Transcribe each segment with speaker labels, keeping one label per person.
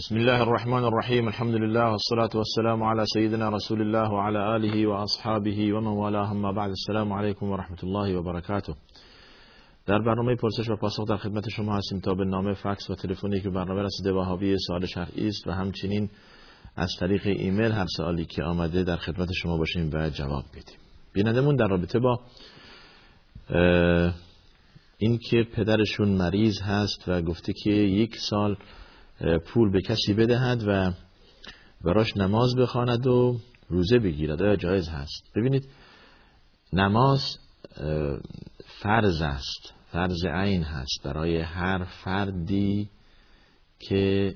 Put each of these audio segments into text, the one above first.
Speaker 1: بسم الله الرحمن الرحيم الحمد لله والصلاة والسلام على سيدنا رسول الله وعلى آله وأصحابه ومن والاه ما بعد السلام عليكم ورحمة الله وبركاته در برنامه پرسش و پاسخ در خدمت شما هستیم تا به نامه فکس و تلفنی که برنامه رسیده وهابی سوال شرعی است و همچنین از طریق ایمیل هر سوالی که آمده در خدمت شما باشیم و جواب بدیم. بینندمون در رابطه با اینکه پدرشون مریض هست و گفته که یک سال پول به کسی بدهد و براش نماز بخواند و روزه بگیرد. آیا جایز هست؟ ببینید نماز فرض است فرض عین هست. برای هر فردی که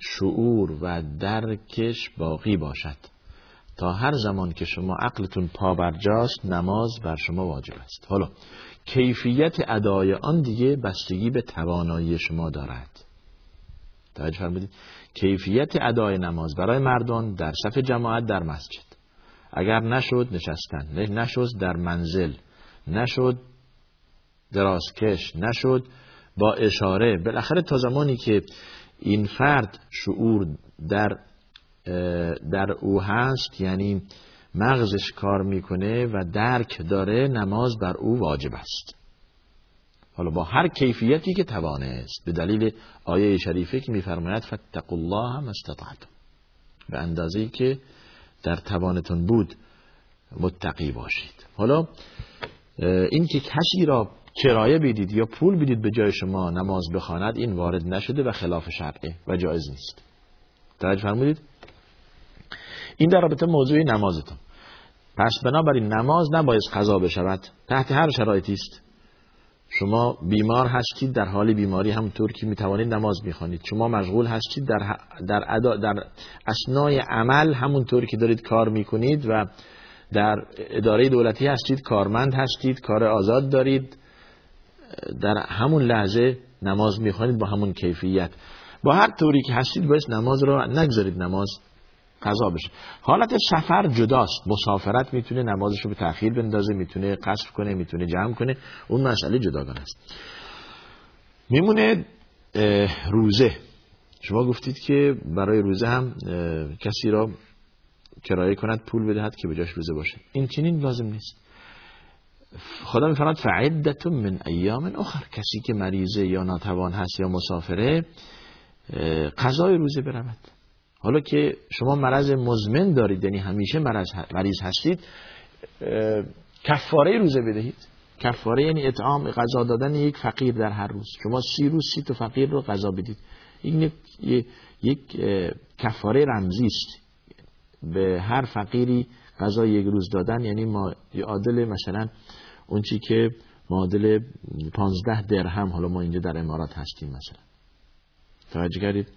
Speaker 1: شعور و درکش باقی باشد. تا هر زمان که شما عقلتون پابرجاست نماز بر شما واجب است. حالا کیفیت ادای آن دیگه بستگی به توانایی شما دارد. توجه فرمودید کیفیت ادای نماز برای مردان در صف جماعت در مسجد. اگر نشد نشستن نشد در منزل نشد درازکش نشد با اشاره. بالاخره تا زمانی که این فرد شعور در در او هست یعنی مغزش کار می‌کنه و درک داره نماز بر او واجب است. حالا با هر کیفیتی که توانست. به دلیل آیه شریفه که میفرماید فتقوا الله هم استطعتم. به اندازه که در توانتون بود متقی باشید. حالا این که کسی را کرایه بدید یا پول بدید به جای شما نماز بخواند این وارد نشده و خلاف شرعه و جایز نیست. توجه فرمودید؟ این در رابطه موضوع نمازتون. پس بنابراین نماز نباید قضا بشود. تحت هر شرایطی است. شما بیمار هستید در حال بیماری همونطور که می‌توانید نماز می‌خوانید. شما مشغول هستید در در ادا در اسنای عمل همونطور که دارید کار می‌کنید و در اداره دولتی هستید کارمند هستید کار آزاد دارید در همون لحظه نماز می‌خوانید با همون کیفیت. با هر طوری که هستید باید نماز رو نگذارید. نماز قضا بشه. حالت سفر جداست. مسافرت می‌تونه نمازش رو به تأخیر بندازه می‌تونه قصر کنه می‌تونه جمع کنه. اون مسئله جداگانه است. میمونه روزه. شما گفتید که برای روزه هم کسی را کرایه کند پول بدهد که به جاش روزه باشه. این چنین لازم نیست. خدا میفرماد فعدت من ایام اخر. کسی که مریضه یا ناتوان هست یا مسافره قضای روزه برود. حالا که شما مرض مزمن دارید یعنی همیشه مریض هستید کفاره روزه بدهید. کفاره یعنی اطعام غذا دادن یک فقیر در هر روز. شما سی روز سی تا فقیر رو غذا بدید. این یک کفاره رمزی است. به هر فقیری غذا یک روز دادن یعنی ما عادل مثلا اون چی که معادل 15 درهم حالا ما اینجا در امارات هستیم مثلا. توجه کردید؟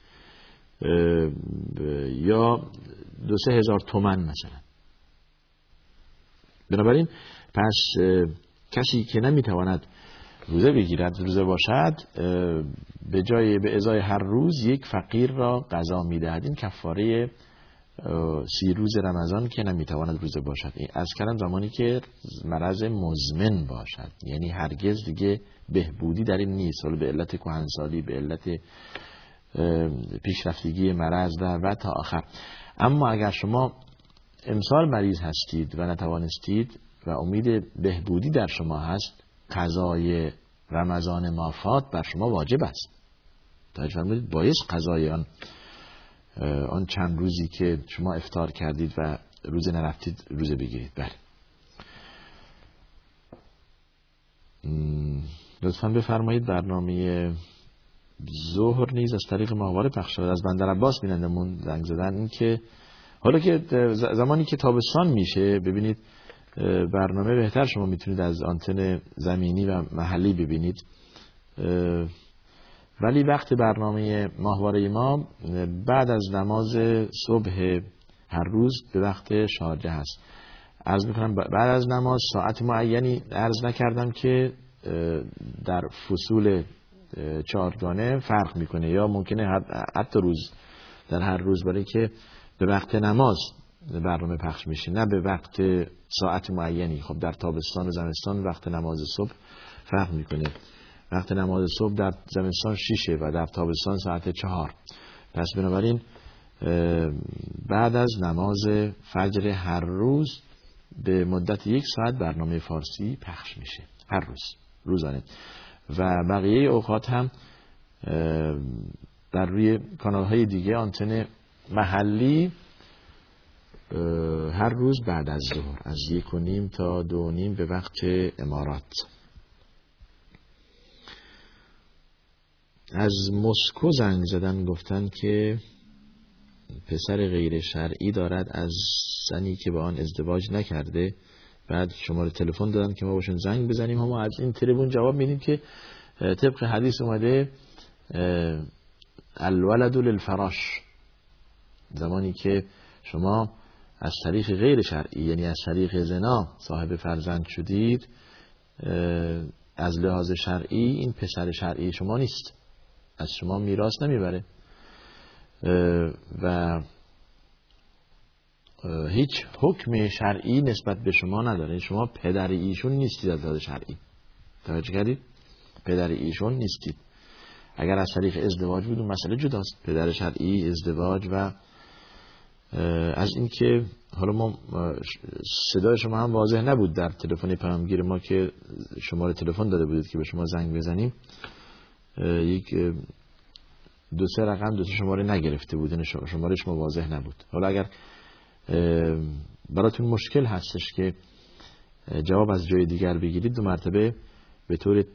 Speaker 1: یا دو سه هزار تومن مثلا. بنابراین پس کسی که نمی‌تواند روزه بگیرد روزه باشد به جای به ازای هر روز یک فقیر را غذا می‌دهد. این کفاره سی روز رمضان که نمی‌تواند روزه باشد. از کردم زمانی که مرض مزمن باشد. یعنی هرگز دیگه بهبودی در این نیست. ولی به علت کهنسالی به علت پیشرفتگی مرض و و تا آخر. اما اگر شما امسال مریض هستید و نتوانستید و امید بهبودی در شما هست قضای رمضان مافات بر شما واجب است. توجه فرمودید باعث قضای آن آن چند روزی که شما افتار کردید و روز نرفتید روزه بگیرید. بله. لطفا بفرمایید برنامه ظهر نیز از طریق ماهواره پخش شد از بندر عباس بینندمون زنگ زدن این که حالا که زمانی که تابستان میشه ببینید برنامه بهتر شما می‌تونید از آنتن زمینی و محلی ببینید. ولی وقت برنامه ماهواره ما بعد از نماز صبح هر روز به وقت شارجه هست. عرض می‌کنم بعد از نماز ساعت معینی عرض نکردم که در فصول چهارگانه فرق می‌کنه. یا ممکنه حتی روز در هر روز برای که به وقت نماز برنامه پخش میشه. نه به وقت ساعت معینی. خب در تابستان و زمستان وقت نماز صبح فرق می‌کنه. وقت نماز صبح در زمستان شیشه و در تابستان ساعت چهار. پس بنابراین بعد از نماز فجر هر روز به مدت یک ساعت برنامه فارسی پخش میشه. هر روز. روزانه. و بقیه اوقات هم در روی کانال های دیگه آنتن محلی هر روز بعد از ظهر از یک و نیم تا دو نیم به وقت امارات. از مسکو زنگ زدن گفتن که پسر غیر شرعی دارد از زنی که با آن ازدواج نکرده بعد شماره تلفن دادن که ما باشون زنگ بزنیم. ما از این تریبون جواب میدیم که طبق حدیث اومده الولد للفراش. زمانی که شما از طریق غیر شرعی یعنی از طریق زنا صاحب فرزند شدید از لحاظ شرعی این پسر شرعی شما نیست. از شما میراث نمی‌بره. و هیچ حکم شرعی نسبت به شما نداره. شما پدر ایشون نیستید از لحاظ شرعی. توجه کردید؟ پدر ایشون نیستید. اگر از طریق ازدواج بود اون مسئله جداست. پدر شرعی ازدواج و از اینکه حالا ما صدای شما هم واضح نبود در تلفن پیامگیر ما که شماره تلفن داده بودید که به شما زنگ بزنیم. یک دو سه رقم دو سه شماره نگرفته بود یعنی شماره شما واضح نبود. حالا اگر براتون مشکل هستش که جواب از جای دیگر بگیرید. دو مرتبه به طور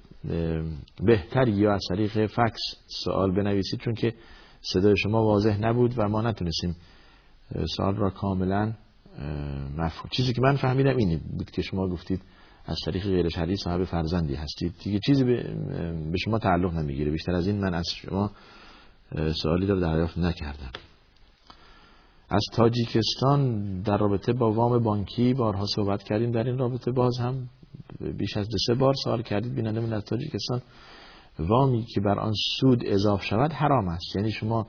Speaker 1: بهتر یا از طریق فکس سوال بنویسید چون که صدای شما واضح نبود و ما نتونستیم سوال را کاملا مفهوم. چیزی که من فهمیدم اینی بود که شما گفتید از طریق غیر شرعی صاحب فرزندی هستید. دیگه چیزی به شما تعلق نمی‌گیره. بیشتر از این من از شما سوالی را دریافت نکردم. از تاجیکستان در رابطه با وام بانکی بارها صحبت کردیم. در این رابطه باز هم بیش از دو سه بار سوال کردید. بیننده من از تاجیکستان وامی که بر آن سود اضاف شود حرام است. یعنی شما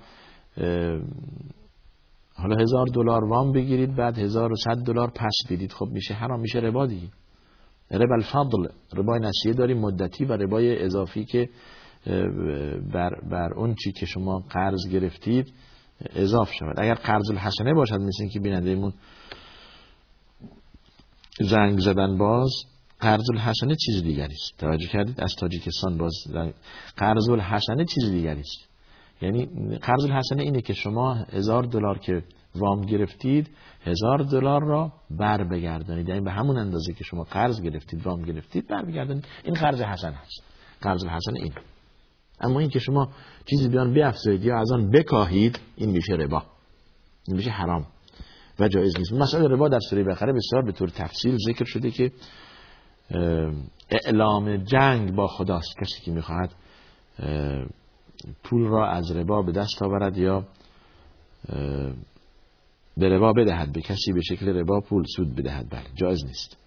Speaker 1: حالا هزار دلار وام بگیرید بعد هزار و صد دلار پس بدید. خب میشه حرام میشه ربا دیگه. ربا الفضل ربای نسیه داریم مدتی و ربای اضافی که بر, بر اون چی که شما قرض گرفتید. اضاف شود. اگر قرض الحسنه باشد مثل که بیننده ایمون زنگ زدن باز قرض الحسنه چیز دیگری است. توجه کردید؟ از تاجیکستان باز قرض الحسنه چیز دیگری است. یعنی قرض الحسنه اینه که شما هزار دلار که وام گرفتید هزار دلار را بر بگردانید. یعنی به همون اندازه که شما قرض گرفتید وام گرفتید بر بگردانید. این قرض حسن هست قرض الحسنه این اما این که شما چیزی بیان بیافزایید یا از آن بکاهید این میشه ربا. این میشه حرام و جایز نیست. مسئله ربا در سوره بقره بسیار به طور تفصیل ذکر شده که اعلام جنگ با خداست. کسی که می‌خواهد پول را از ربا به دست آورد یا به ربا بدهد به کسی به شکل ربا پول سود بدهد بله جایز نیست.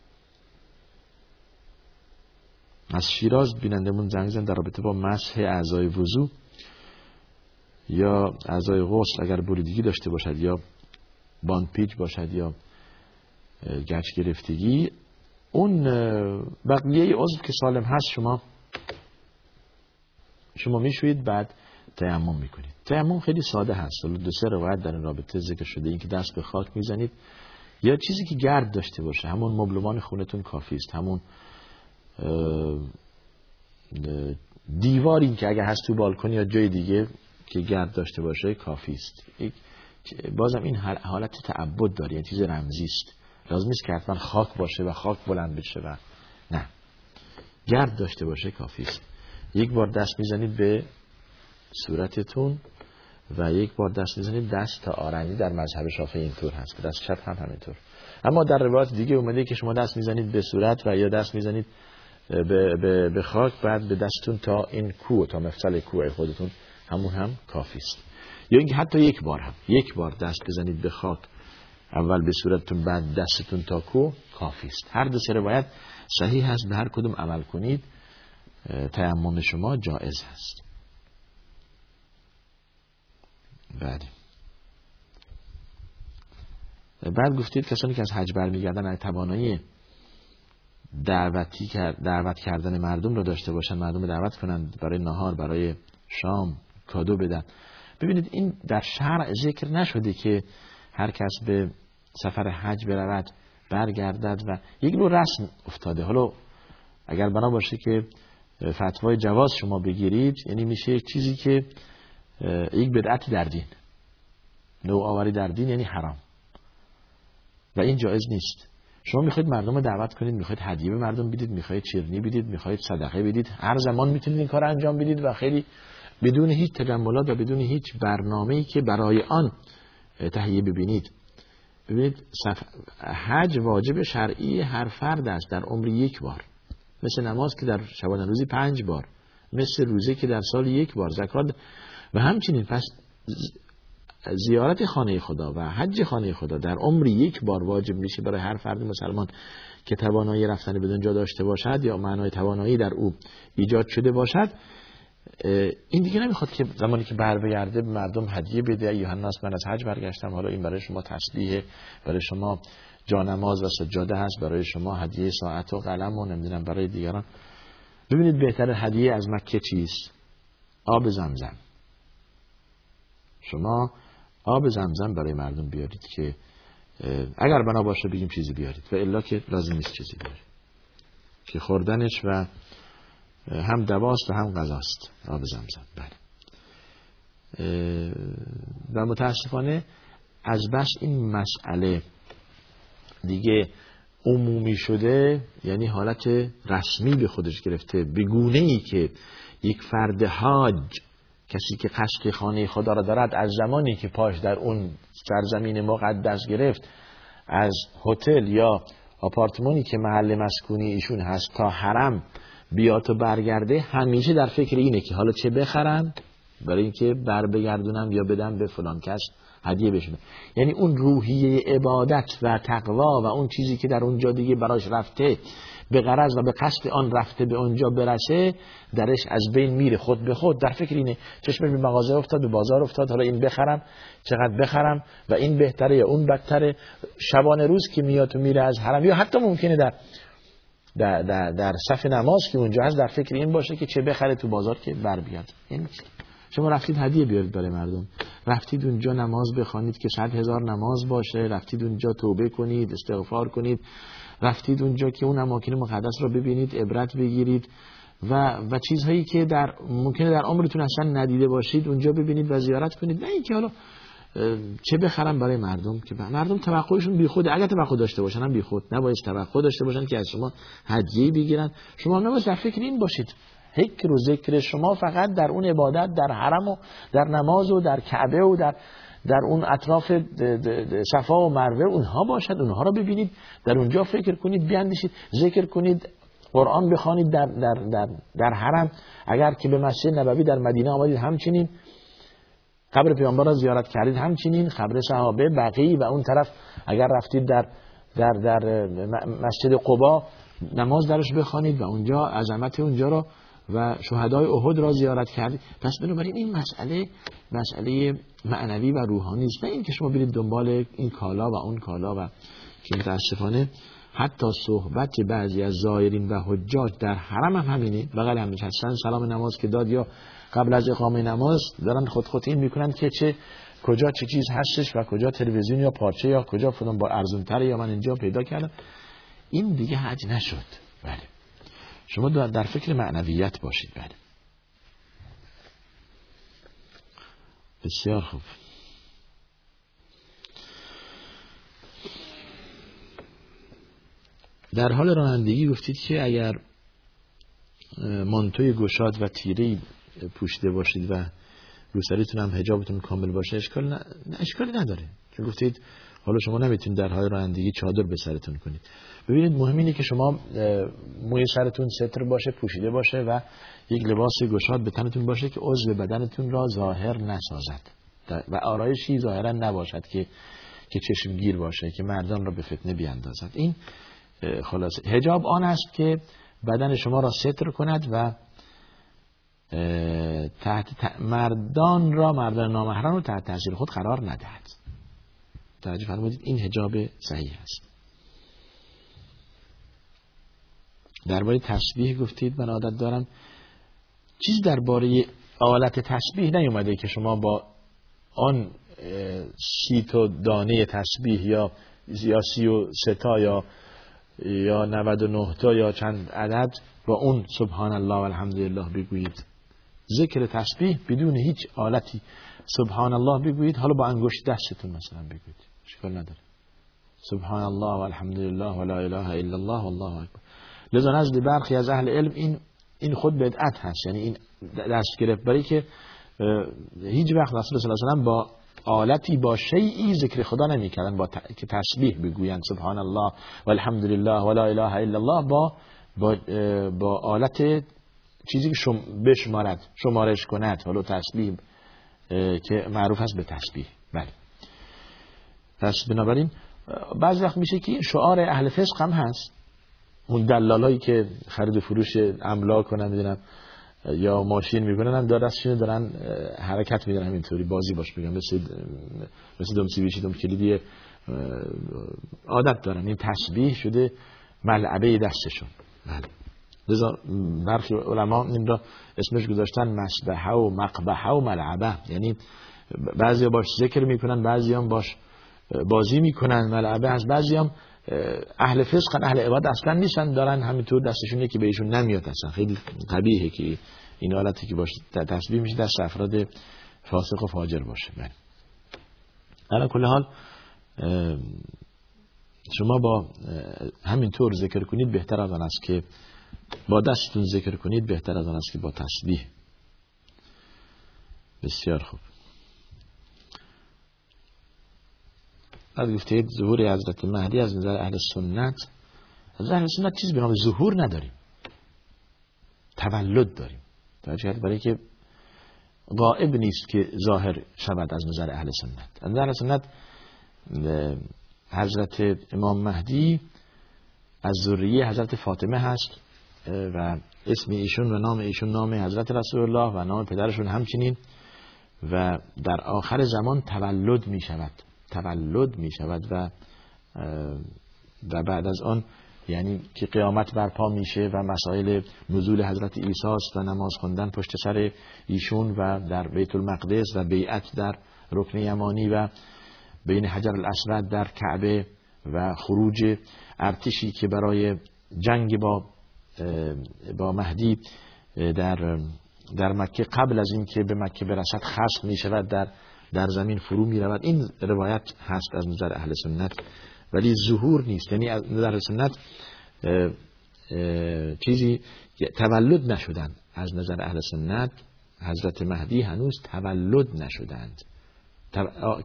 Speaker 1: از شیراز بینندمون زنگ زن در رابطه با مسح اعضای وضو یا اعضای غسل اگر بریدگی داشته باشد یا پیچ باشد یا گچ گرفتگی اون بقیه عضو که سالم هست شما شما می‌شوید بعد تیمم می‌کنید. تیمم خیلی ساده هست. دو سه روایت در این رابطه ذکر شده. اینکه دست به خاک می‌زنید یا چیزی که گرد داشته باشه. همون مبلمان خونتون کافی است. همون دیواری که اگر هست تو بالکن یا جای دیگه که گرد داشته باشه کافی است. بازم این حالت تعبد داره یعنی چیز رمزی است. لازم نیست که حتما خاک باشه و خاک بلند بشه و نه. گرد داشته باشه کافی است. یک بار دست می‌زنید به صورتتون و یک بار دست می‌زنید دست تا آرنجی در مذهب شافعی اینطور هست دست چپ هم همینطور. اما در روایت دیگه اومده که شما دست می‌زنید به صورت و یا دست می‌زنید به, به, خاک بعد به دستتون تا این کو تا مفصل کوه خودتون. همون هم کافی است. یا اینکه حتی یک بار هم یک بار دست بزنید به خاک. اول به صورتتون بعد دستتون تا کو کافی است. هر دو سه روایت صحیح هست به هر کدوم عمل کنید. تیمم شما جائز هست. بله. بعد گفتید کسانی که از حج برمیگردن از توانایی دعوتی دعوت کردن مردم رو داشته باشن مردم دعوت کنند برای نهار برای شام کادو بدن. ببینید این در شرع ذکر نشده که هر کس به سفر حج برود برگردد و یک نوع رسم افتاده. حالا اگر بنا باشه که فتوای جواز شما بگیرید یعنی میشه یک چیزی که یک بدعتی در دین. نوآوری در دین یعنی حرام. و این جایز نیست. شما می‌خواید مردم رو دعوت کنید می‌خواید هدیه به مردم بدید می‌خواید چرنی بدید می‌خواید صدقه بدید. هر زمان می‌تونید این کار انجام بدید و خیلی بدون هیچ تجملات و بدون هیچ برنامه‌ای که برای آن تهیه ببینید. ببینید حج واجب شرعی هر فرد است در عمر یک بار. مثل نماز که در شبانه روزی پنج بار مثل روزه که در سال یک بار زکات و همچنین. پس زیارت خانه خدا و حج خانه خدا در عمر یک بار واجب میشه برای هر فرد مسلمان که توانایی رفتن به اونجا داشته باشد یا معنای توانایی در او ایجاد شده باشد این دیگه نمی‌خواد که زمانی که بر بگرده مردم هدیه بده یوحناس من از حج برگشتم حالا این برای شما تسبیح برای شما جانماز و سجاده هست برای شما هدیه ساعت و قلم و نمی‌دونم برای دیگران. ببینید بهتر هدیه از مکه چیست؟ آب زمزم. شما آب زمزم برای مردم بیارید که اگر بنا باشه بگیم چیزی بیارید. و الا که لازم نیست چیزی بیارید. که خوردنش و هم دواست و هم غذاست. آب زمزم. بله. و متاسفانه از بس این مسئله دیگه عمومی شده یعنی حالت رسمی به خودش گرفته بگونه ای که یک فرد حاج کسی که قصد خانه خدا را دارد از زمانی که پاش در اون سرزمین مقدس گرفت از هتل یا آپارتمانی که محل مسکونی ایشون هست تا حرم بیاد و برگرده همیشه در فکر اینه که حالا چه بخرم برای اینکه بر بگردونم یا بدم به فلان کس هدیه بشونه. یعنی اون روحیه عبادت و تقوا و اون چیزی که در اونجا دیگه براش رفته به غرض و به قصد آن رفته به اونجا برسه درش از بین میره خود به خود. در فکر اینه. چشم به مغازه افتاد به بازار افتاد حالا این بخرم چقدر بخرم و این بهتره یا اون بدتره. شبانه روز که میاد و میره از حرم یا حتی ممکنه در در, در, در صف نماز که اونجا هست در فکر این باشه که چه بخره تو بازار که بر بیاد. این شما رفتید هدیه بیارید برای مردم. رفتید اونجا نماز بخوانید که صد هزار نماز باشه. رفتید اونجا توبه کنید استغفار کنید. رفتید اونجا که اون اماکن مقدس رو ببینید عبرت بگیرید و و چیزهایی که در ممکنه در عمرتون اصلا ندیده باشید اونجا ببینید و زیارت کنید. نه اینکه حالا چه بخرم برای مردم که مردم توقعشون بیخود اگر توقع داشته باشن هم بیخود. نباید توقع داشته باشن که از شما هدیه بگیرن. شما نباید در فکر این باشید. فکر و ذکر شما فقط در اون عبادت در حرم و در نماز و در کعبه و در در اون اطراف صفا و مروه اونها باشد اونها رو ببینید. در اونجا فکر کنید بیاندیشید ذکر کنید قرآن بخوانید در, در, در, در حرم. اگر که به مسجد نبوی در مدینه آمدید همچنین قبر پیامبر را زیارت کردید همچنین قبر صحابه بقی و اون طرف. اگر رفتید در در در مسجد قبا نماز درش بخوانید و اونجا عظمت اونجا رو و شهدای احد را زیارت کردید پس بنابراین این مسئله مسئله معنوی و روحانی است. نه اینکه شما برید دنبال این کالا و اون کالا و که متاسفانه حتی صحبت بعضی از زائرین و حجاج در حرم هم همینه. بغل هم نشستن سلام نماز که داد یا قبل از اقامه نماز دارن خود خود این می‌کنن که چه کجا چه چیز هستش و کجا تلویزیون یا پارچه یا کجا فلان با ارزون یا من اینجا پیدا کردم. این دیگه حج نشد. بله. شما در فکر معنویت باشید بله. بسیار خوب. در حال رانندگی گفتید که اگر مانتوی گشاد و تیره پوشیده باشید و روسریتون هم هجابتون کامل باشه اشکال نه اشکالی نداره. چون گفتید حالا شما نمی‌تونید در حال رانندگی چادر به سرتون کنید. ببینید مهم اینه که شما موی سرتون ستر باشه پوشیده باشه و یک لباس گشاد به تنتون باشه که عضو بدنتون را ظاهر نسازد. و آرایشی ظاهرا نباشد که که چشمگیر باشه که مردان را به فتنه بیاندازد. این خلاصه هجاب آن است که بدن شما را ستر کند و تحت مردان را مردان نامحرم رو تحت تاثیر خود قرار ندهد. توجه فرمودید این هجاب صحیح است. درباره تسبیح گفتید من عادت دارم چیز درباره آلت تسبیح نیومده که شما با آن سی تا دانه تسبیح یا یا سی و ستا یا یا 99 تا یا چند عدد با اون سبحان الله و الحمدلله بگویید. ذکر تسبیح بدون هیچ آلتی سبحان الله بگویید حالا با انگشت دستتون مثلا بگویید. اشکال نداره سبحان الله و الحمدلله و لا اله الا الله والله اکبر. لذا نزد برخی از اهل علم این این خود بدعت هست. یعنی این دست گرفت. برای که هیچ وقت رسول صلی الله علیه با آلتی با شیعی ذکر خدا نمی‌کردن با ت... که تسبیح بگویند سبحان الله و الحمدلله و لا اله الا الله با با, با آلت چیزی که شم بشمارد شمارش کند. ولو تسبیح که معروف است به تسبیح. پس بنابراین بعضی وقت میشه که شعار اهل فسق هم هست. اون دلالایی که خرید و فروش املاک کنن می‌دونم یا ماشین می‌کنن هم دارستشون دارن حرکت میدن همینطوری بازی باش میگن مثل مثل دم سی بیشی دم کلیدی عادت دارن. این تشبیه شده ملعبه دستشون. بله. لذا برخی علما این را اسمش گذاشتن مسبحه و مقبحه و ملعبه. یعنی بعضی باش ذکر می‌کنن بعضی هم باش بازی می‌کنن ملعبه از بعضی هم اهل فسق اهل عباد اصلا نیستن دارن همینطور دستشون یکی به ایشون نمیاد اصلا. خیلی قبیهه که این حالتی که باشه تسبیح میشه دست افراد فاسق و فاجر باشه. بله. در کل حال شما با همینطور ذکر کنید بهتر از آن است که با دستتون ذکر کنید بهتر از آن است که با تسبیح بسیار خوب. بعد گفتید ظهور حضرت مهدی از نظر اهل سنت از اهل سنت چیز به نام ظهور نداریم. تولد داریم. توجه برای که غائب نیست که ظاهر شود از نظر اهل سنت. از نظر اهل سنت حضرت امام مهدی از ذریه حضرت فاطمه هست و اسم ایشون و نام ایشون نام حضرت رسول الله و نام پدرشون همچنین و در آخر زمان تولد می شود تولد می شود و و بعد از آن یعنی که قیامت برپا میشه و مسائل نزول حضرت عیسی و نماز خوندن پشت سر ایشون و در بیت المقدس و بیعت در رکن یمانی و بین حجر الاسود در کعبه و خروج ارتشی که برای جنگ با با مهدی در در مکه قبل از اینکه به مکه برسد خصم می شود در در زمین فرو می رود این روایت هست از نظر اهل سنت ولی ظهور نیست. یعنی از نظر سنت چیزی تولد نشدن. از نظر اهل سنت حضرت مهدی هنوز تولد نشدند.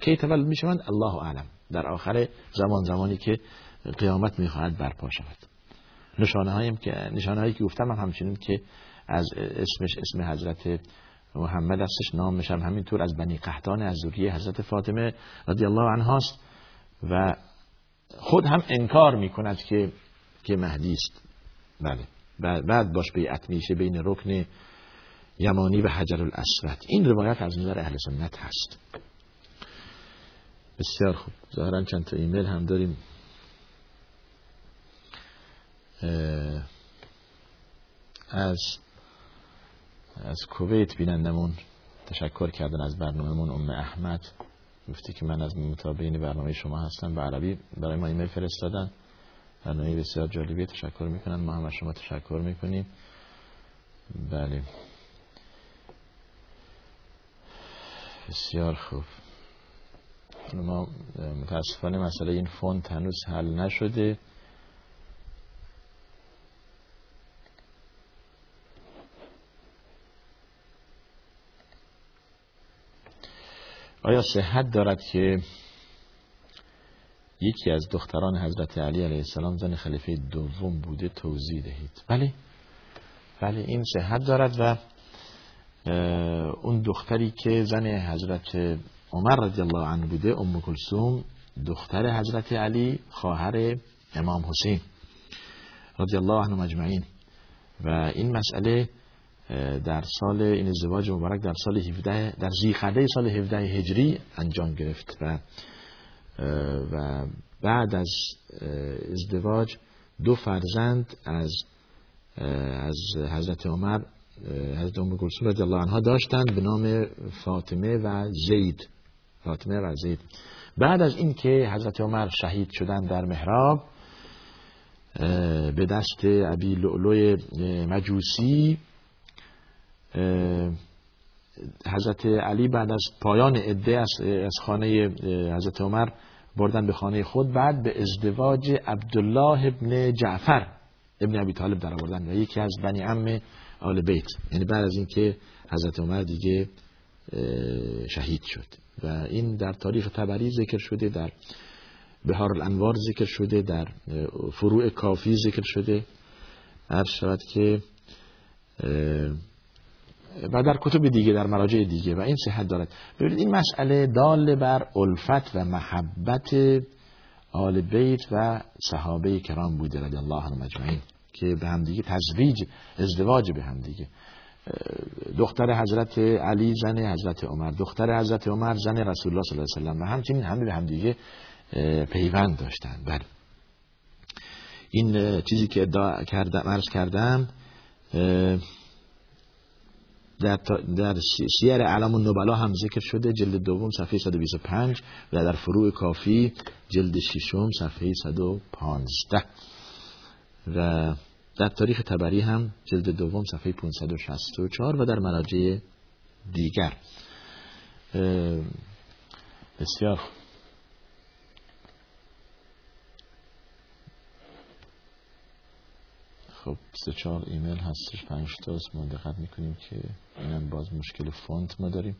Speaker 1: کی تولد می شوند الله اعلم. در آخر زمان زمانی که قیامت می خواهد برپا شود. نشانه هایی که نشانه هایی که گفتم هم همچنین که از اسمش اسم حضرت محمد هستش نامش هم همینطور از بنی قحطان از ذریه حضرت فاطمه رضی الله عنهاست و خود هم انکار می‌کند که که مهدی است. بله. بعد باش بیعت میشه بین رکن یمانی و حجر الاسود. این روایت از نظر اهل سنت هست. بسیار خوب. ظاهرا چند تا ایمیل هم داریم. از از کویت بینندمون تشکر کردن از برنامهمون ام احمد. گفتی که من از متابعین برنامه شما هستم به عربی برای ما ایمیل فرستادن. برنامه بسیار جالبی تشکر می‌کنن ما هم از شما تشکر می‌کنیم. بله. بسیار خوب. ما متاسفانه مسئله این فونت هنوز حل نشده. آیا صحت دارد که یکی از دختران حضرت علی علیه السلام زن خلیفه دوم بوده توضیح دهید؟ بله. بله این صحت دارد و اون دختری که زن حضرت عمر رضی الله عنه بوده ام کلثوم دختر حضرت علی خواهر امام حسین رضی الله عنه مجمعین. و این مسئله در سال این ازدواج مبارک در سال 17 در زیخده سال 17 هجری انجام گرفت و و بعد از ازدواج دو فرزند از از حضرت عمر حضرت ام کلثوم رضی الله عنها داشتند به نام فاطمه و زید. فاطمه و زید. بعد از اینکه حضرت عمر شهید شدن در محراب به دست ابی لؤلؤ مجوسی حضرت علی بعد از پایان عده از خانه حضرت عمر بردن به خانه خود بعد به ازدواج عبدالله ابن جعفر ابن ابی طالب در آوردن و یکی از بنی عم آل بیت. یعنی بعد از اینکه حضرت عمر دیگه شهید شد. و این در تاریخ تبری ذکر شده در بهار الانوار ذکر شده در فروع کافی ذکر شده. هر شود که و در کتب دیگه در مراجع دیگه. و این صحت دارد؟ ببینید این مسئله دال بر الفت و محبت آل بیت و صحابه کرام بوده رضی الله عنهم اجمعین که به هم دیگه تزویج ازدواج به هم دیگه دختر حضرت علی زن حضرت عمر دختر حضرت عمر زن رسول الله صلی الله علیه و سلم و همچنین همه به هم دیگه پیوند داشتن بله. این چیزی که ادعا کردم عرض کردم در, در سیر علم النبلا هم ذکر شده جلد دوم صفحه 125 و در فروع کافی جلد ششم صفحه 115 و در تاریخ تبری هم جلد دوم صفحه 564 و در مراجع دیگر. بسیار خب سه چهار ایمیل هستش پنج تاست. ما دقت می‌کنیم که اینم باز مشکل فونت ما داریم.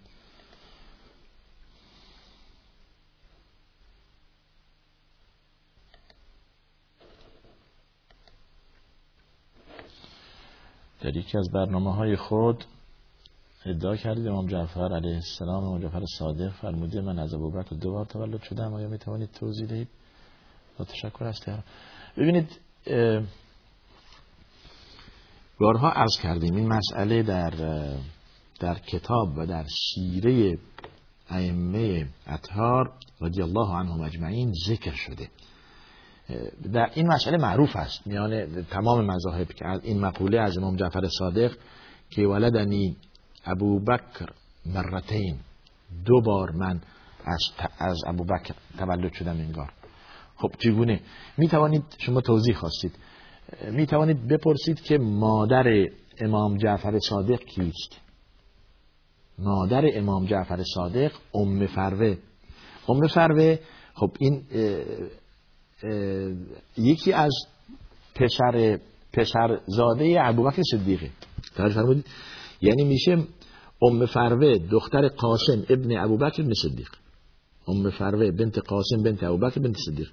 Speaker 1: در یکی از برنامه های خود ادعا کردید امام جعفر علیه السلام امام جعفر صادق فرموده من از ابوبکر دو بار تولد شدم آیا می‌توانید توضیح دهید؟ با تشکر است ببینید بارها عرض کردیم این مسئله در در کتاب و در سیره ائمه اطهار رضی الله عنهم اجمعین ذکر شده. در این مسئله معروف است میان تمام مذاهب که این مقوله از امام جعفر صادق که ولدنی ابو بکر مرتین دو بار من از, از ابو بکر تولد شدم انگار. خب چگونه؟ می توانید شما توضیح خواستید. می توانید بپرسید که مادر امام جعفر صادق کیست؟ مادر امام جعفر صادق ام فروه. ام فروه خب این یکی از پسر پسر زاده ابوبکر صدیقه. توجه فرمودید؟ یعنی میشه ام فروه دختر قاسم ابن ابوبکر صدیق. ام فروه بنت قاسم بنت ابوبکر بنت صدیق.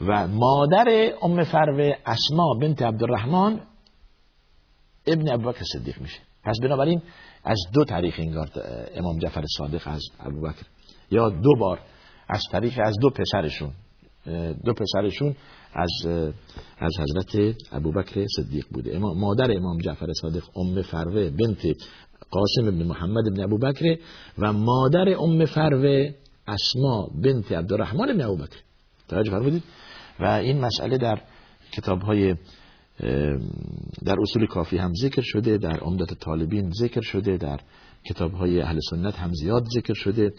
Speaker 1: و مادر ام فروه اسما بنت عبدالرحمن ابن ابوبکر صدیق میشه. پس بنابراین از دو طریق انگار امام جعفر صادق از ابوبکر. یا دو بار از طریق از دو پسرشون دو پسرشون از از حضرت ابوبکر صدیق بوده. اما مادر امام جعفر صادق ام فروه بنت قاسم ابن محمد ابن ابوبکر و مادر ام فروه اسما بنت عبدالرحمن ابن ابوبکر توجه فرمودید؟ و این مسئله در کتاب های در اصول کافی هم ذکر شده در عمدت طالبین ذکر شده در کتاب های اهل سنت هم زیاد ذکر شده.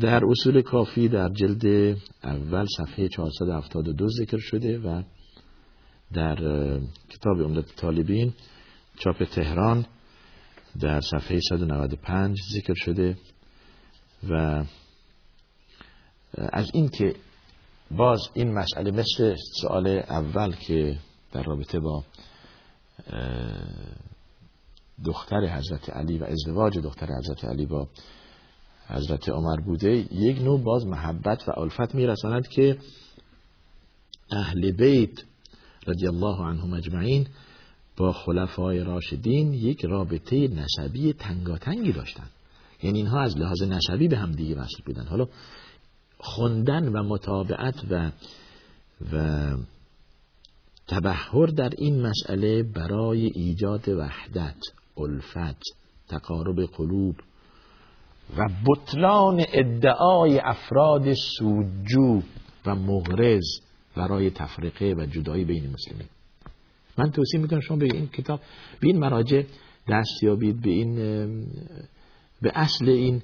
Speaker 1: در اصول کافی در جلد اول صفحه 472 ذکر شده و در کتاب عمدت طالبین چاپ تهران در صفحه 195 ذکر شده و از این که باز این مسئله مثل سوال اول که در رابطه با دختر حضرت علی و ازدواج دختر حضرت علی با حضرت عمر بوده یک نوع باز محبت و الفت میرساند که اهل بیت رضی الله عنهم اجمعین با خلفای راشدین یک رابطه نسبی تنگاتنگی داشتند یعنی اینها از لحاظ نسبی به هم دیگه وصل بودن. حالا خوندن و مطابعت و و تبهر در این مسئله برای ایجاد وحدت الفت تقارب قلوب و بطلان ادعای افراد سوجو و مغرز برای تفرقه و جدایی بین مسلمین. من توصیه می‌کنم شما به این کتاب به این مراجع دست یابید به این به اصل این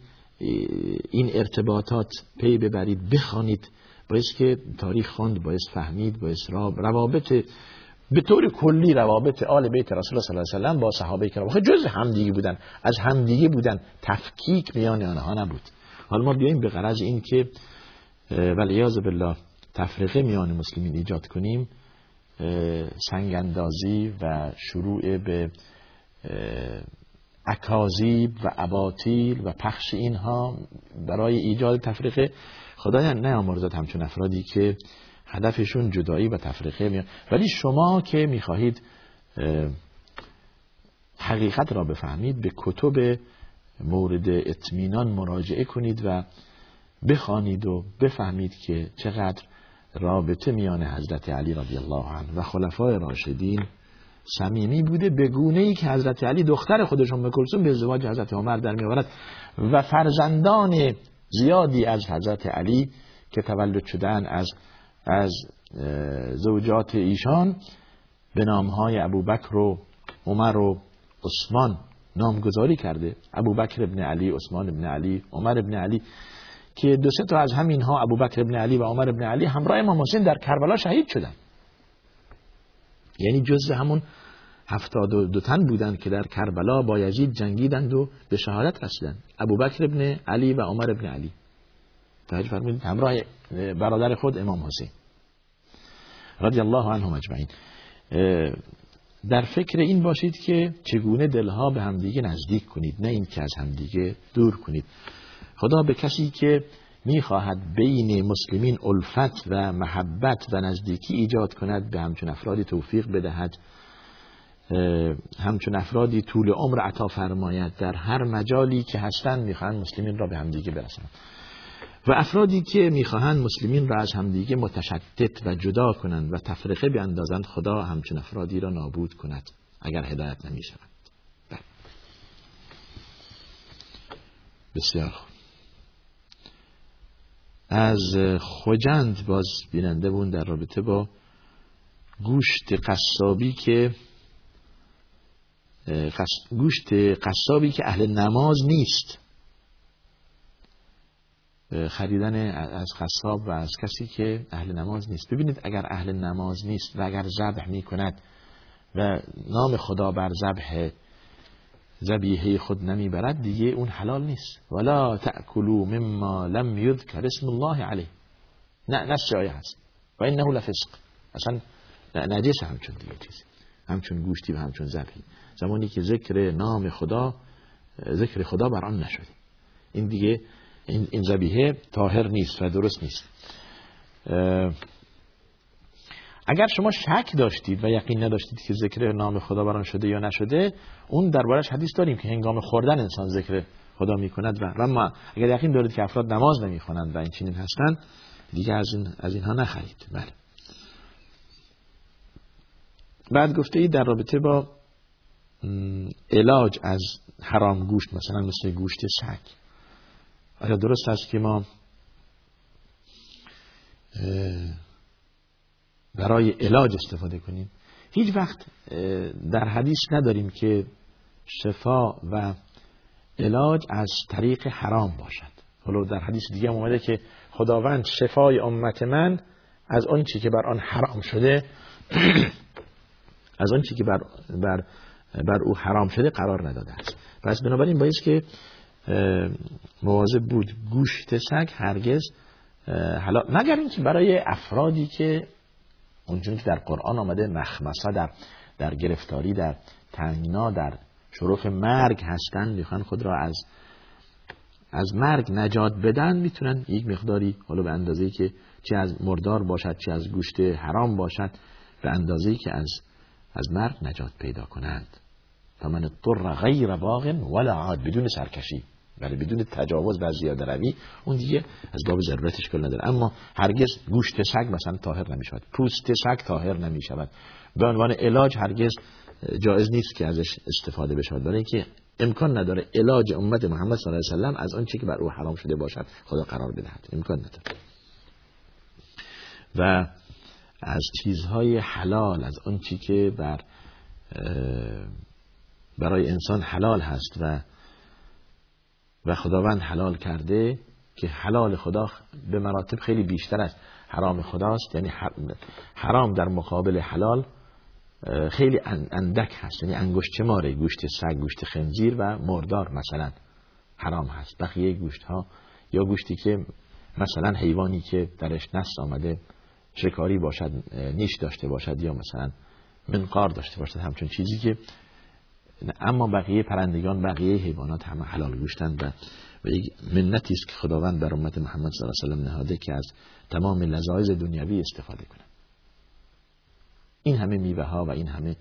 Speaker 1: این ارتباطات پی ببرید بخوانید. باید که تاریخ خواند باید فهمید باید روابط به طور کلی روابط آل بیت رسول الله صلی الله علیه و با صحابه کرام. جز همدیگه بودن. از همدیگه بودن. تفکیک میان آنها نبود. حالا ما بیایم به غرض این که ولیاذ بالله تفریقه میان مسلمین ایجاد کنیم. سنگ اندازی و شروع به اکاذیب و اباطیل و پخش اینها برای ایجاد تفریقه خدایا نیامرزد همچون افرادی که هدفشون جدایی و تفریقه میاد ولی شما که می‌خواهید حقیقت را بفهمید به کتب مورد اطمینان مراجعه کنید و بخوانید و بفهمید که چقدر رابطه میان حضرت علی رضی الله عنه و خلفای راشدین صمیمی بوده به گونه ای که حضرت علی دختر خودشون به کلثوم به ازدواج حضرت عمر در میآورد و فرزندان زیادی از حضرت علی که تولد شدن از از زوجات ایشان به نامهای ابوبکر و عمر و عثمان نامگذاری کرده. ابوبکر ابن علی عثمان ابن علی عمر ابن علی که دو سه تا از همین ها ابوبکر ابن علی و عمر ابن علی همراه امام حسین در کربلا شهید شدن یعنی جز همون هفتاد و دو تن بودند که در کربلا با یزید جنگیدند و به شهادت رسیدند. ابوبکر ابن علی و عمر ابن علی. توجه فرمودید همراه برادر خود امام حسین. رضی الله عنهم اجمعین. در فکر این باشید که چگونه دلها به همدیگه نزدیک کنید نه این که از همدیگه دور کنید. خدا به کسی که می‌خواهد بین مسلمین الفت و محبت و نزدیکی ایجاد کند به همچون افرادی توفیق بدهد. همچون افرادی طول عمر عطا فرماید. در هر مجالی که هستند می‌خواهند مسلمین را به همدیگه برسند و افرادی که می‌خواهند مسلمین را از همدیگه متشتت و جدا کنند و تفرقه بیاندازند خدا همچون افرادی را نابود کند اگر هدایت نمی‌شوند بله. بسیار خوب. از خوجند باز بیننده بون در رابطه با گوشت قصابی که گوشت قصابی که اهل نماز نیست. خریدن از قصاب و از کسی که اهل نماز نیست. ببینید اگر اهل نماز نیست و اگر ذبح می کند و نام خدا بر ذبح ذبیحه خود نمی‌برد دیگه اون حلال نیست. ولا تأکلوا مما لم یذکر اسم الله علیه. نه نفس آیه هست؟ و انه لفسق. اصلا نجس همچون دیگه چیزی. همچون گوشتی و همچون ذبحی. زمانی که ذکر نام خدا ذکر خدا بر آن نشده. این دیگه این ذبیحه طاهر نیست و درست نیست. اگر شما شک داشتید و یقین نداشتید که ذکر نام خدا بران شده یا نشده اون دربارش حدیث داریم که هنگام خوردن انسان ذکر خدا می‌کند و اما اگر یقین دارید که افراد نماز نمی‌خوانند و این چنین هستند دیگه از این از اینها نخرید. بله. بعد گفته ای در رابطه با علاج از حرام گوشت مثلا مثل گوشت سگ. آیا درست است که ما برای علاج استفاده کنیم. هیچ وقت در حدیث نداریم که شفا و علاج از طریق حرام باشد. حالا در حدیث دیگه اومده که خداوند شفای امت من از آن چی که بر آن حرام شده از آن چی که بر, بر, بر او حرام شده قرار نداده است. پس بنابراین باید که مواظب بود گوشت سگ هرگز حالا مگر اینکه برای افرادی که اونجوری که در قرآن آمده مخمسه در در گرفتاری در تنگنا در شرف مرگ هستن می‌خوان خود را از از مرگ نجات بدن می‌تونن یک مقداری حالا به اندازه‌ای که چه از مردار باشد چه از گوشت حرام باشد به اندازه‌ای که از از مرگ نجات پیدا کنند. تا من اضطر غیر باغ ولا عاد بدون سرکشی. ولی بدون تجاوز و زیاده روی اون دیگه از باب ضرورتش کل نداره. اما هرگز گوشت سگ مثلا طاهر نمی‌شود. پوست سگ طاهر نمی‌شود. به عنوان علاج هرگز جایز نیست که ازش استفاده بشود برای اینکه امکان نداره علاج امت محمد صلی الله علیه و سلم از آن که بر او حرام شده باشد خدا قرار بدهد. امکان نداره. و از چیزهای حلال از چی که بر برای انسان حلال هست و و خداوند حلال کرده که حلال خدا به مراتب خیلی بیشتر از حرام خداست. یعنی حرام در مقابل حلال خیلی اندک هست. یعنی انگشت ماره گوشت سگ گوشت خنزیر و مردار مثلا حرام هست. بقیه گوشت ها یا گوشتی که مثلا حیوانی که درش نست آمده شکاری باشد نیش داشته باشد یا مثلا منقار داشته باشد همچون چیزی که اما بقیه پرندگان بقیه حیوانات همه حلال گوشتند و و یک منتی است که خداوند بر امت محمد صلی الله علیه و نهاده که از تمام لذایز دنیوی استفاده کنند این همه میوه ها و این همه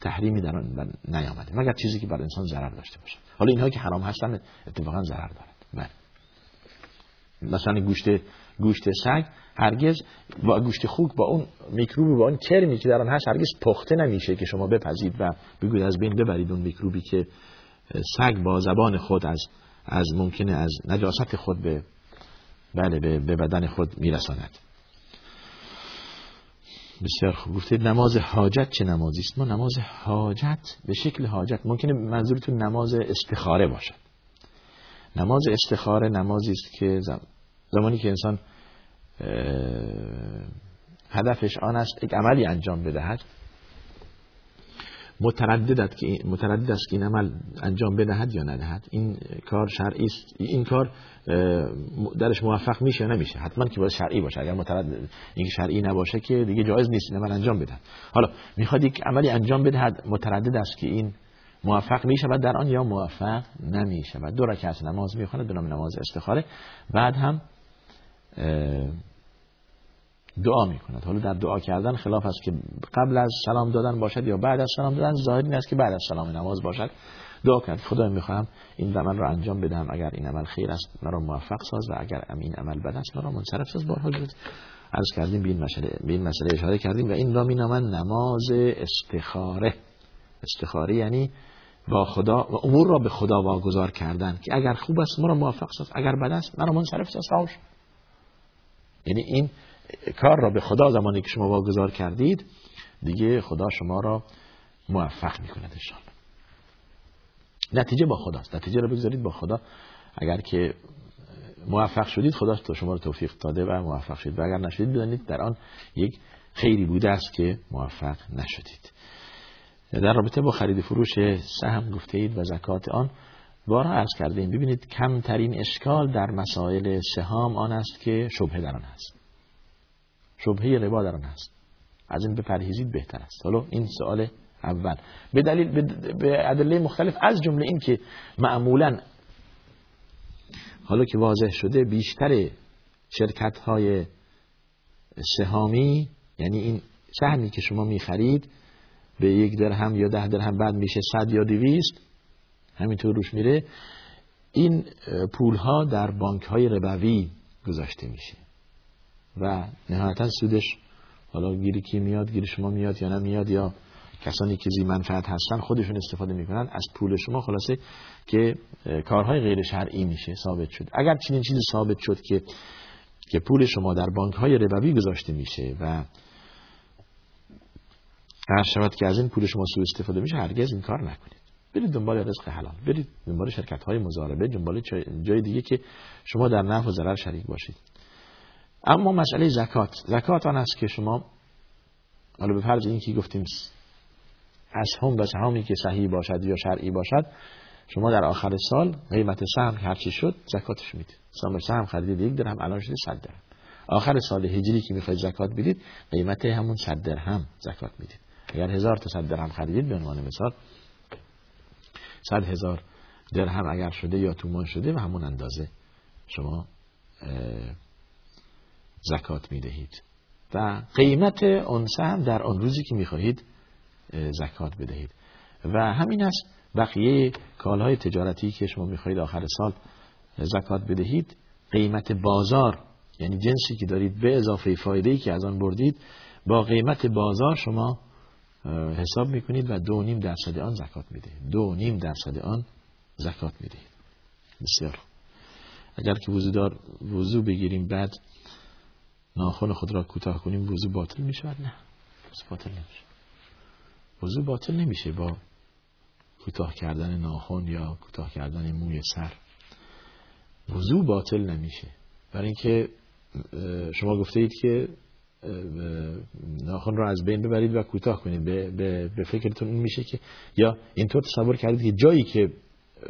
Speaker 1: تحریمی در آن نیامده. مگر چیزی که بر انسان ضرر داشته باشه حالا اینها که حرام هستن اتفاقا ضرر دارند. بله. مثلا گوشت گوشت سگ هرگز با گوشت خوک با اون میکروبی با اون کرمی که در آن هست هرگز پخته نمیشه که شما بپزید و بگوید از بین ببرید اون میکروبی که سگ با زبان خود از از ممکنه از نجاست خود به بله به بدن خود میرساند. بسیار خوب. گفتید نماز حاجت چه نمازی است؟ ما نماز حاجت به شکل حاجت ممکنه منظورتون نماز استخاره باشد. نماز استخاره نمازی است که زمانی که انسان هدفش آن است یک عملی انجام بدهد. متردد که متردد است که این عمل انجام بدهد یا ندهد این کار شرعی است. این کار درش موفق میشه یا نمیشه؟ حتما که باید شرعی باشه. اگر متردد این شرعی نباشه که دیگه جایز نیست این عمل انجام بدهد. حالا می‌خواد یک عملی انجام بدهد متردد است که این موفق میشه و در آن یا موفق نمیشه و دو رکعت نماز می‌خونه به نام نماز استخاره. بعد هم دعا می کند حالا در دعا کردن خلاف است که قبل از سلام دادن باشد یا بعد از سلام دادن ظاهر این است که بعد از سلام نماز باشد. دعا کرد خدا می‌خواهم این عمل را انجام بدم اگر این عمل خیر است مرا موفق ساز و اگر این عمل بد است مرا منصرف ساز. بارها از کردیم به این مسئله اشاره کردیم و این را می نماز استخاره. استخاره یعنی با خدا و امور را به خدا واگذار کردن که اگر خوب است مرا موفق ساز. اگر بد است مرا منصرف ساز. یعنی این کار را به خدا زمانی که شما واگذار کردید دیگه خدا شما را موفق می‌کند انشان نتیجه با خداست. نتیجه را بگذارید با خدا. اگر که موفق شدید خدا تو شما را توفیق داده و موفق شدید. و اگر نشدید بدانید در آن یک خیری بوده است که موفق نشدید. در رابطه با خرید فروش سهم گفته اید و زکات آن بارها عرض کرده ایم ببینید کمترین اشکال در مسائل سهام آن است که شبه در آن هست. شبهه ربا در آن هست. از این بپرهیزید بهتر است. حالا این سوال اول. به دلیل به ادله مختلف از جمله این که معمولا حالا که واضح شده بیشتر شرکت های سهامی یعنی این سهمی که شما می‌خرید به یک درهم یا ده درهم بعد میشه صد یا دویست همینطور روش میره این پول ها در بانک های ربوی گذاشته میشه. و نهایتا سودش حالا گیری کی میاد گیری شما میاد یا نمیاد یا کسانی که زی منفعت هستن خودشون استفاده می‌کنن از پول شما خلاصه که کارهای غیر شرعی میشه ثابت شد. اگر چنین چیزی ثابت شد که که پول شما در بانک های ربوی گذاشته میشه و هر شود که از این پول شما سوء استفاده میشه هرگز این کار نکنید. برید دنبال رزق حلال برید دنبال شرکت های مزاربه دنبال جای دیگه که شما در نفع و ضرر شریک باشید. اما مسئله زکات. زکات آن است که شما حالا به فرض اینکه گفتیم اسهم و سهامی که صحیح باشد یا شرعی باشد شما در آخر سال قیمت سهم هر چی شد زکاتش می‌دید. سهم سهم خریدید یک درهم الان شده 100 درهم. آخر سال هجری که می‌خواید زکات بدید قیمت همون 100 درهم زکات می‌دید. اگر هزار تا 100 درهم خریدید به عنوان مثال 100 هزار درهم اگر شده یا تومان شده و همون اندازه شما زکات می‌دهید. و قیمت اون سهم در آن روزی که می‌خواهید زکات بدهید. و همین است بقیه کالهای تجارتی که شما می‌خواهید آخر سال زکات بدهید. قیمت بازار یعنی جنسی که دارید به اضافه فایده که از آن بردید با قیمت بازار شما حساب می‌کنید و دو نیم درصد آن زکات می‌دهید. دو نیم درصد آن زکات می‌دهید. بسیار اگر که وضو دار وضو بگیریم بعد ناخن خود را کوتاه کنیم وضو باطل می شود نه. وضو باطل نمیشه. وضو باطل نمیشه با کوتاه کردن ناخن یا کوتاه کردن موی سر. وضو باطل نمیشه. برای اینکه شما گفته اید که ناخن رو از بین ببرید و کوتاه کنید. به, به, به فکرتون این میشه که یا اینطور تصور کردید که جایی که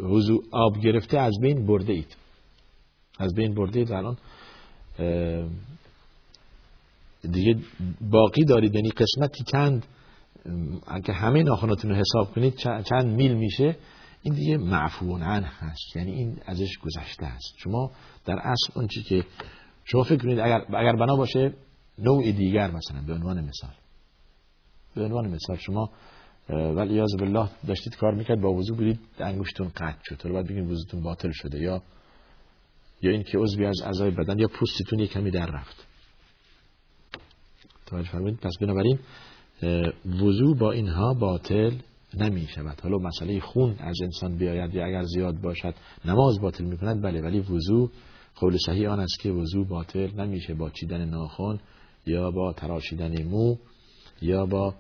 Speaker 1: وضو آب گرفته از بین برده اید از بین برده اید الان دیگه باقی دارید یعنی قسمتی چند اگه همه ناخناتون رو حساب کنید چند میل میشه این دیگه معفون عن هست. یعنی این ازش گذشته است. شما در اصل اون چی که شما فکر کنید اگر, اگر بنا باشه نوع دیگر مثلا به عنوان مثال. به عنوان مثال شما ولی یاز بالله داشتید کار می‌کرد با وضو بودید انگشتون قطع شد. تو بعد بگید وضوتون باطل شده یا یا این که عضوی از اعضای بدن یا پوستتون یک کمی در رفت. توجه فرمایید پس بنابراین وضو با اینها باطل نمی شود حالا مسئله خون از انسان بیاید یا اگر زیاد باشد نماز باطل می کند بله ولی وضو قول صحیح آن است که وضو باطل نمیشه با چیدن ناخن یا با تراشیدن مو یا با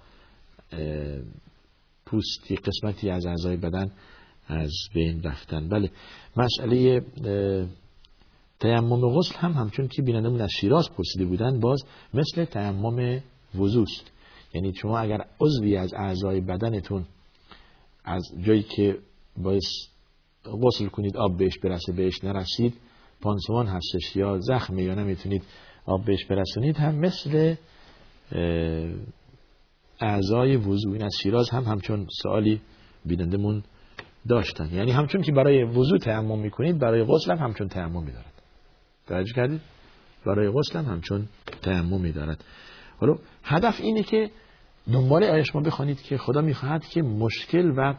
Speaker 1: پوستی قسمتی از اعضای بدن از بین رفتن. بله مسئله تیمم غسل هم همچون که بینندمون از شیراز پرسیده بودن باز مثل تیمم وضوست. یعنی شما اگر عضوی از اعضای بدنتون از جایی که باعث غسل کنید آب بهش برسه بهش نرسید پانسمان هستش یا زخمه یا نمی‌تونید آب بهش برسونید هم مثل اعضای وضو. این از شیراز هم همچون سوالی بینندمون داشتن. یعنی همچون که برای وضو تیمم می‌کنید برای غسل هم همچون تیمم دارد توجه کردید برای غسل هم همچون تیمم دارد. حالا هدف اینه که دنبال آیه شما بخوانید که خدا می‌خواهد که مشکل و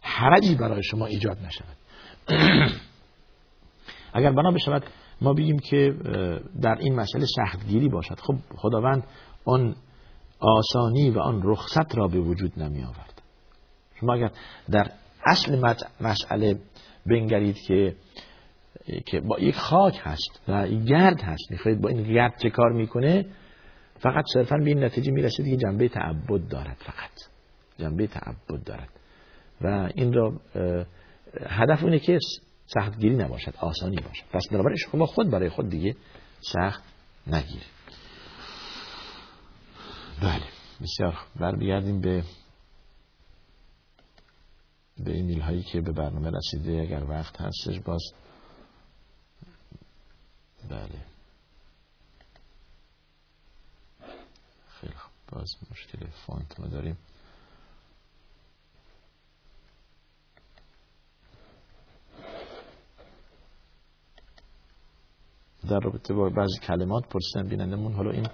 Speaker 1: حرجی برای شما ایجاد نشود. اگر بنا بشود ما بگیم که در این مسئله سختگیری باشد. خب خداوند آن آسانی و آن رخصت را به وجود نمی آورد. شما اگر در اصل مسئله بنگرید که که با یک خاک هست و گرد هست. می‌خواید با این گرد چه کار می‌کنه؟ فقط صرفا به این نتیجه می‌رسید که جنبه تعبد دارد فقط. جنبه تعبد دارد. و این را هدف اونه که سختگیری نباشد آسانی باشد. پس بنابراین شما خود برای خود دیگه سخت نگیرید. بله بسیار برمیگردیم به به این هایی که به برنامه رسیده. اگر وقت هستش باز بله. خیلی خوب. باز مشکل فانت ما داریم. در رابطه با بعضی کلمات پرسیدن بینندمون حالا این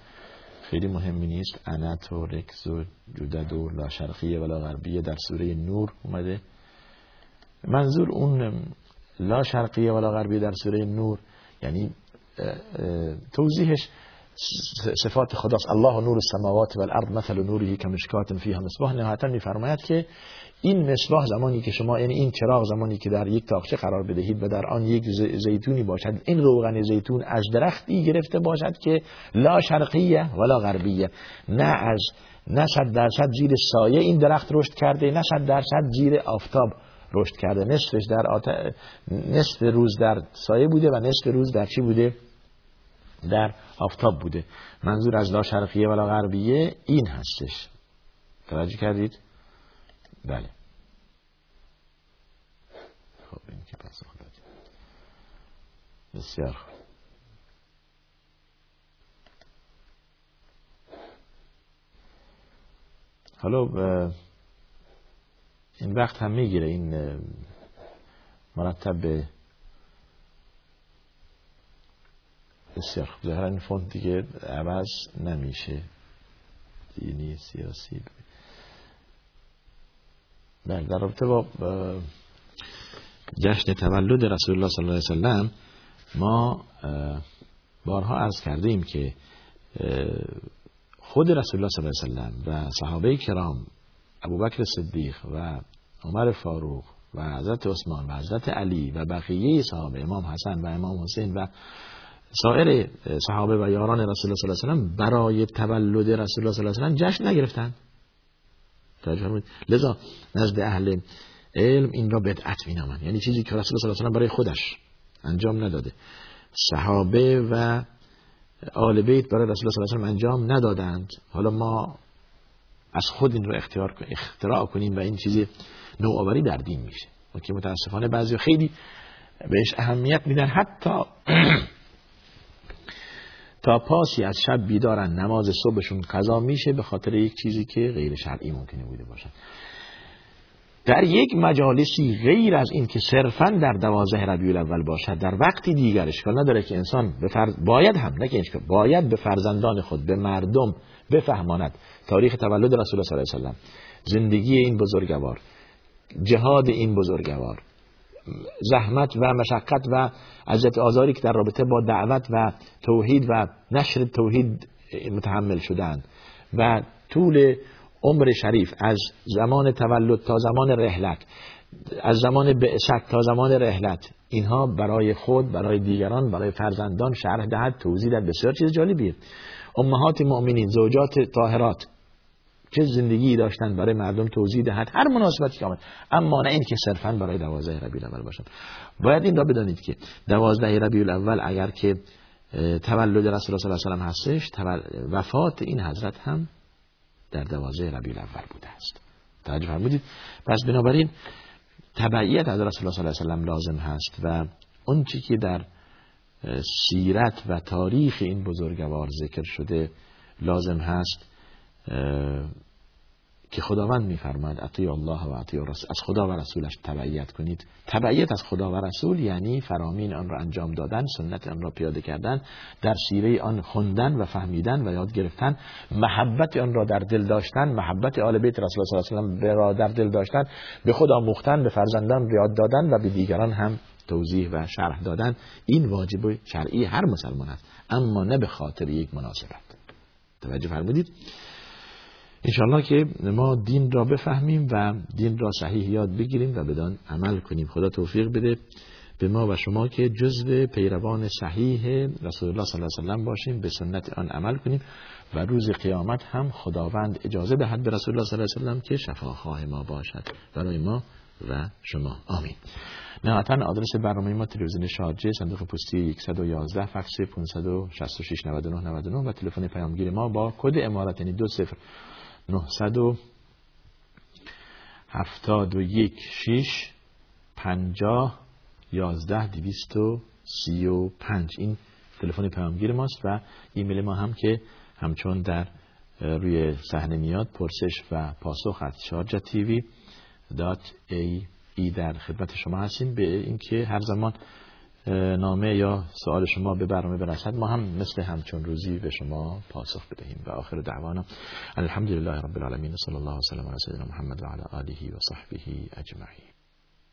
Speaker 1: خیلی مهمی نیست. انت و رکز و جدد و لا شرقیه و لا غربیه در سوره نور اومده. منظور اون لا شرقیه و لا غربیه در سوره نور یعنی توضیحش صفات خداست. الله نور السماوات و الارض مثل نوره کمشکات فیها مصباح. نهایتا میفرماید که این مصباح زمانی که شما یعنی این چراغ زمانی که در یک تاقچه قرار بدهید و در آن یک زیتونی باشد این روغن زیتون از درختی گرفته باشد که لا شرقیه ولا غربیه. نه از نه صد درصد زیر سایه این درخت رشد کرده نه صد درصد زیر آفتاب. رشد کرده. نصفش در آت... نصف روز در سایه بوده و نصف روز در چی بوده؟ در آفتاب بوده. منظور از لا شرقیه ولا غربیه این هستش. توجه کردید؟ بله. خب این که پس بسیار خوب. حالا این وقت هم می‌گیره این مرتب به بسیار خوب. ظاهرا این فونت دیگه عوض نمیشه. دینی سیاسی. بله در رابطه با جشن تولد رسول الله صلی الله علیه وسلم ما بارها عرض کردیم که خود رسول الله صلی الله علیه وسلم و صحابه کرام ابوبکر صدیق و عمر فاروق و حضرت عثمان و حضرت علی و بقیه صحابه امام حسن و امام حسین و سایر صحابه و یاران رسول الله صلی الله علیه و برای تولد رسول الله صلی الله علیه و جشن نگرفتن. لذا نزد اهل علم این را بدعت مینامند یعنی چیزی که رسول الله صلی الله علیه و برای خودش انجام نداده. صحابه و آل بیت برای رسول الله صلی الله علیه و انجام ندادند. حالا ما از خود این رو اختیار اختراع کنیم و این چیزی نوآوری در دین میشه. و که متاسفانه بعضی خیلی بهش اهمیت میدن. حتی تا پاسی از شب بیدارن نماز صبحشون قضا میشه به خاطر یک چیزی که غیر شرعی ممکنه بوده باشد در یک مجالسی غیر از این که صرفا در دوازه ربیع الاول باشد در وقتی دیگر اشکال نداره که انسان به باید هم نه که باید به فرزندان خود به مردم بفهماند. تاریخ تولد رسول الله صلی الله علیه و زندگی این بزرگوار جهاد این بزرگوار زحمت و مشقت و عزت آزاری که در رابطه با دعوت و توحید و نشر توحید متحمل شدن و طول عمر شریف از زمان تولد تا زمان رحلت از زمان بعثت تا رحلت رحلت اینها برای خود برای دیگران برای فرزندان شرح دهد توضیح دهد. بسیار چیز جالبیه. امهات مؤمنین زوجات طاهرات چه زندگی داشتن برای مردم توضیح دهد. هر مناسبتی که آمد. اما نه این که صرفا برای دوازده ربیع الاول باشد. باید این را بدانید که دوازده ربیع الاول اگر که تولد رسول الله صلی الله علیه و هستش وفات این حضرت هم در دوازده ربیع الاول بوده است. توجه فرمودید؟ پس بنابراین تبعیت از رسول الله صلی الله علیه و لازم هست و اون چی که در سیرت و تاریخ این بزرگوار ذکر شده لازم هست که خداوند میفرماید اطیع الله و اطیع رسول از خدا و رسولش تبعیت کنید. تبعیت از خدا و رسول یعنی فرامین آن را انجام دادن سنت آن را پیاده کردن در سیره آن خوندن و فهمیدن و یاد گرفتن. محبت آن را در دل داشتن محبت آل بیت رسول الله صلی الله علیه و را در دل داشتن به خدا مختن به فرزندان یاد دادن و به دیگران هم توضیح و شرح دادن. این واجب شرعی هر مسلمان است اما نه به خاطر یک مناسبت. توجه فرمودید؟ انشاءالله که ما دین را بفهمیم و دین را صحیح یاد بگیریم و بدان عمل کنیم. خدا توفیق بده به ما و شما که جزو پیروان صحیح رسول الله صلی الله علیه وسلم باشیم به سنت آن عمل کنیم و روز قیامت هم خداوند اجازه دهد به رسول الله صلی الله علیه وسلم که شفاخواه ما باشد. برای ما و شما. آمین. نهایتا آدرس برنامه ما تلویزیون شارجه صندوق پستی 111 فکس 566 99 99 و تلفن پیامگیر ما با کد امارت یعنی 20 900 و هفتاد و یک شیش پنجاه یازده دویست و سی و پنج. این تلفن پیامگیر ماست و ایمیل ما هم که همچون در روی صحنه میاد پرسش و پاسخ از شارجا تیوی دات ای ای در خدمت شما هستیم. به اینکه هر زمان نامه یا سوال شما به برنامه برسد ما هم مثل همچون روزی به شما پاسخ بدهیم و آخر دعوانا الحمدلله رب العالمین صلی الله وسلم علی سیدنا محمد و علی آله و صحبه اجمعین.